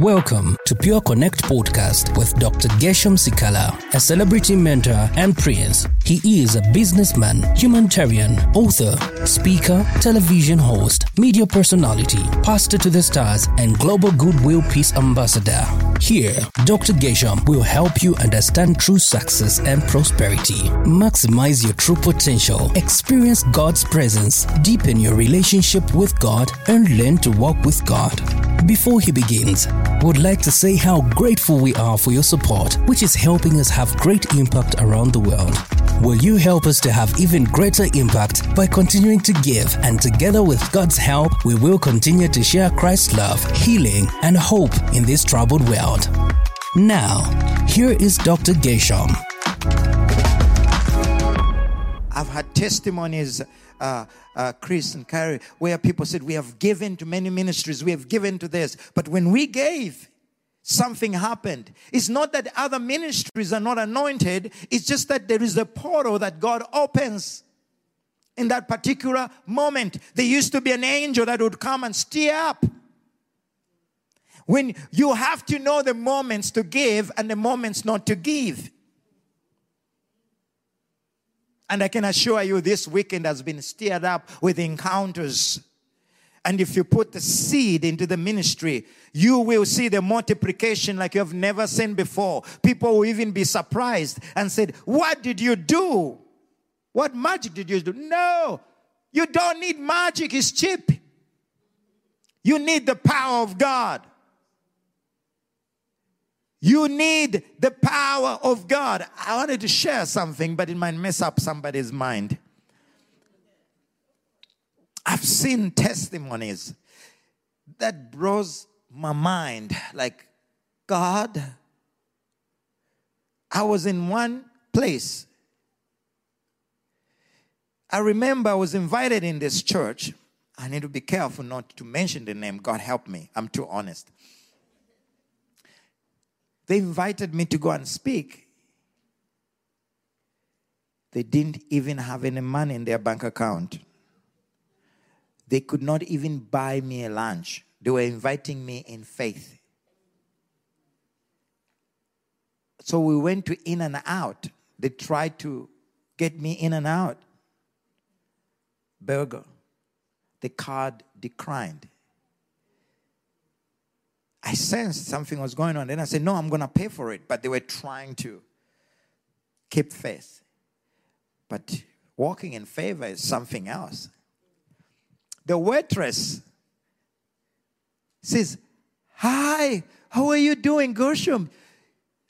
Welcome to Pure Connect Podcast with Dr. Gershom Sikaala, a celebrity mentor and prince. He is a businessman, humanitarian, author, speaker, television host, media personality, pastor to the stars, and global goodwill peace ambassador. Here, Dr. Gershom will help you understand true success and prosperity. Maximize your true potential, experience God's presence, deepen your relationship with God, and learn to walk with God. Before he begins, would like to say how grateful we are for your support, which is helping us have great impact around the world. Will you help us to have even greater impact by continuing to give? And together with God's help, we will continue to share Christ's love, healing, and hope in this troubled world. Now, here is Dr. Gershom. I've had testimonies, uh, uh, Chris and Carrie, where people said, We have given to many ministries, we have given to this. But when we gave, something happened. It's not that other ministries are not anointed, it's just that there is a portal that God opens in that particular moment. There used to be an angel that would come and stir up. When you have to know the moments to give and the moments not to give. And I can assure you, this weekend has been stirred up with encounters. And if you put the seed into the ministry, you will see the multiplication like you have never seen before. People will even be surprised and said, What did you do? What magic did you do? No, you don't need magic, it's cheap. You need the power of God. You need the power of God. I wanted to share something, but it might mess up somebody's mind. I've seen testimonies that blows my mind. Like, God, I was in one place. I remember I was invited in this church. I need to be careful not to mention the name. God help me. I'm too honest. They invited me to go and speak. They didn't even have any money in their bank account. They could not even buy me a lunch. They were inviting me in faith. So we went to in and out. They tried to get me in and out. Burger. The card declined. I sensed something was going on. Then I said, No, I'm going to pay for it. But they were trying to keep faith. But walking in favor is something else. The waitress says, Hi, how are you doing, Gershom?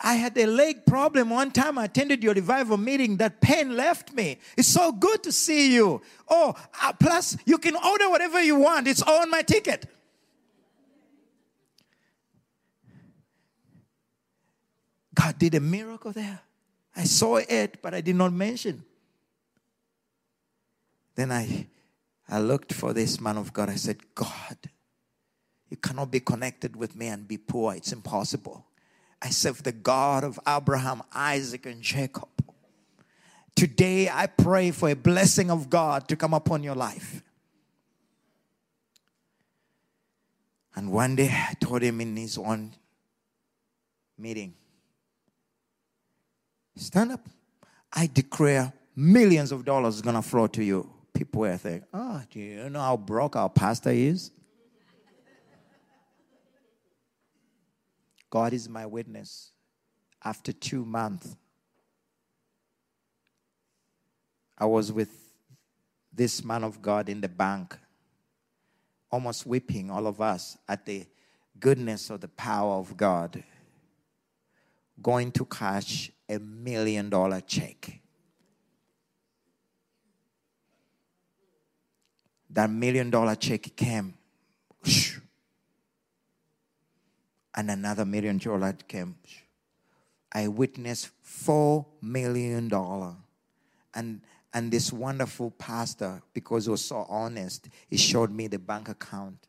I had a leg problem one time. I attended your revival meeting. That pain left me. It's so good to see you. Oh, uh, plus, you can order whatever you want, it's all on my ticket. God did a miracle there. I saw it, but I did not mention. Then I, I looked for this man of God. I said, God, you cannot be connected with me and be poor. It's impossible. I serve the God of Abraham, Isaac, and Jacob. Today, I pray for a blessing of God to come upon your life. And one day, I told him in his own meeting, Stand up. I declare millions of dollars is going to flow to you. People were thinking, oh, ah, do you know how broke our pastor is? God is my witness. After two months, I was with this man of God in the bank, almost weeping, all of us, at the goodness of the power of God, going to cash a million dollar check. That million dollar check came and another million dollar came. I witnessed four million dollar, and and this wonderful pastor, because he was so honest, he showed me the bank account.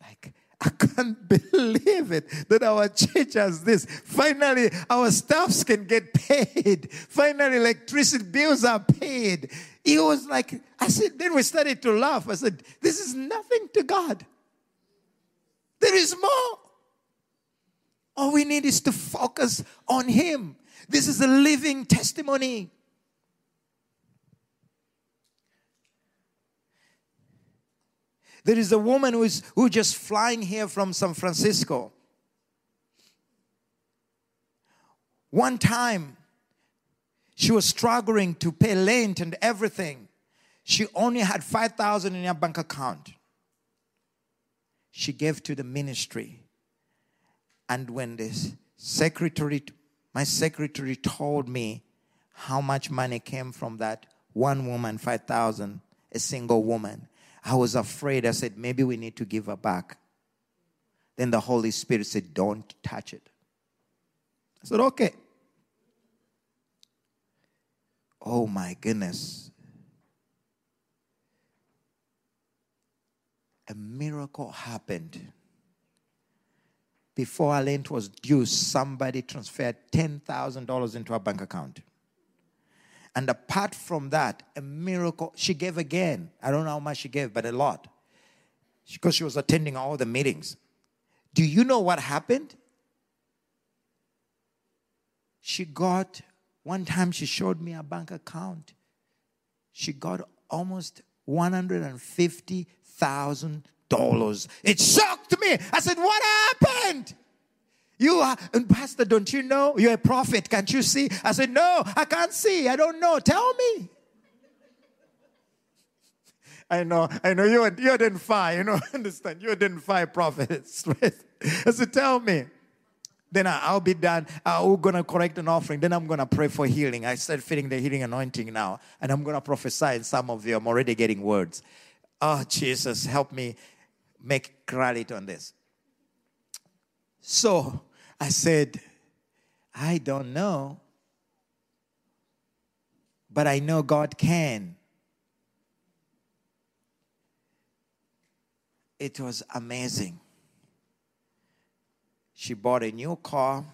Like I can't believe it that our church has this. Finally, our staffs can get paid. Finally, electricity bills are paid. He was like, I said, then we started to laugh. I said, this is nothing to God. There is more. All we need is to focus on Him. This is a living testimony. There is a woman who is who just flying here from San Francisco. One time, she was struggling to pay rent and everything. She only had 5,000 in her bank account. She gave to the ministry. And when this secretary, my secretary told me how much money came from that one woman, 5,000, a single woman, I was afraid. I said, maybe we need to give her back. Then the Holy Spirit said, don't touch it. I said, okay. Oh my goodness. A miracle happened. Before our rent was due, somebody transferred $10,000 into our bank account. And apart from that, a miracle, she gave again. I don't know how much she gave, but a lot. Because she was attending all the meetings. Do you know what happened? She got one time she showed me a bank account. She got almost $150,000. It shocked me. I said, What happened? You are, and Pastor, don't you know? You're a prophet. Can't you see? I said, No, I can't see. I don't know. Tell me. I know, I know you are, you identify, you know, understand. You identify prophets. I said, Tell me. Then I'll be done. I'm going to correct an offering. Then I'm going to pray for healing. I start feeling the healing anointing now. And I'm going to prophesy. And some of you, I'm already getting words. Oh, Jesus, help me make clarity on this. So I said, I don't know. But I know God can. It was amazing she bought a new car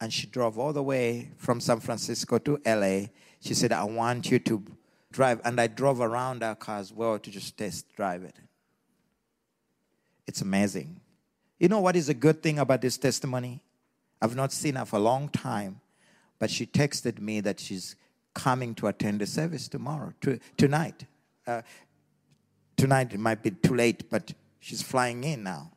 and she drove all the way from San Francisco to LA. She said, I want you to drive. And I drove around our car as well to just test drive it. It's amazing. You know what is a good thing about this testimony? I've not seen her for a long time, but she texted me that she's coming to attend the service tomorrow, to, tonight. Uh, tonight it might be too late, but she's flying in now.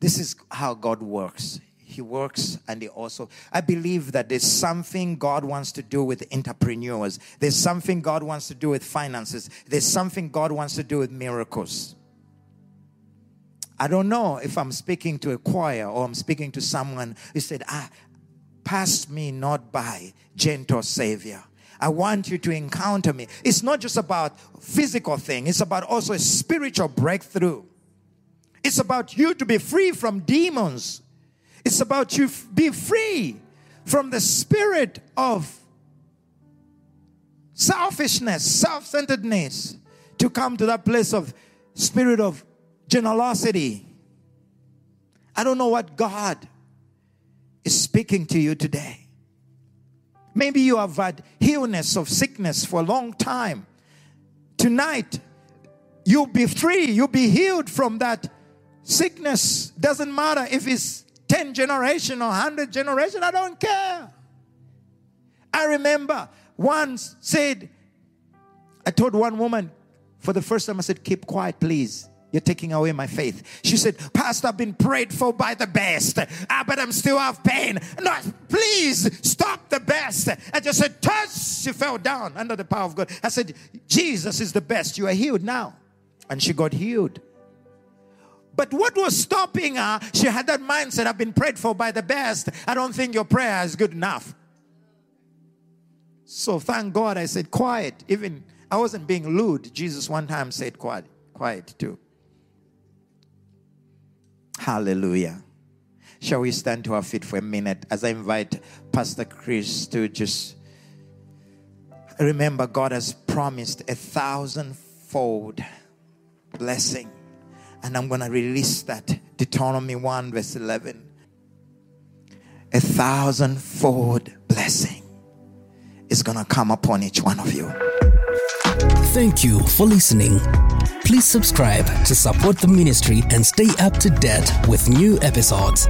This is how God works. He works and he also, I believe that there's something God wants to do with entrepreneurs. There's something God wants to do with finances. There's something God wants to do with miracles. I don't know if I'm speaking to a choir or I'm speaking to someone who said, ah, pass me not by, gentle Savior. I want you to encounter me. It's not just about physical thing, it's about also a spiritual breakthrough. It's about you to be free from demons. It's about you f- be free from the spirit of selfishness, self-centeredness, to come to that place of spirit of generosity. I don't know what God is speaking to you today. Maybe you have had illness of sickness for a long time. Tonight, you'll be free, you'll be healed from that Sickness doesn't matter if it's 10 generation or 100 generation, I don't care. I remember once said, I told one woman for the first time, I said, keep quiet, please. You're taking away my faith. She said, Pastor, I've been prayed for by the best, ah, but I'm still have pain. No, please stop the best. I just said, touch. She fell down under the power of God. I said, Jesus is the best. You are healed now. And she got healed. But what was stopping her? She had that mindset I've been prayed for by the best. I don't think your prayer is good enough. So thank God I said quiet. Even I wasn't being lewd. Jesus one time said quiet, quiet too. Hallelujah. Shall we stand to our feet for a minute as I invite Pastor Chris to just remember God has promised a thousandfold blessing and I'm going to release that. Deuteronomy 1, verse 11. A thousandfold blessing is going to come upon each one of you. Thank you for listening. Please subscribe to support the ministry and stay up to date with new episodes.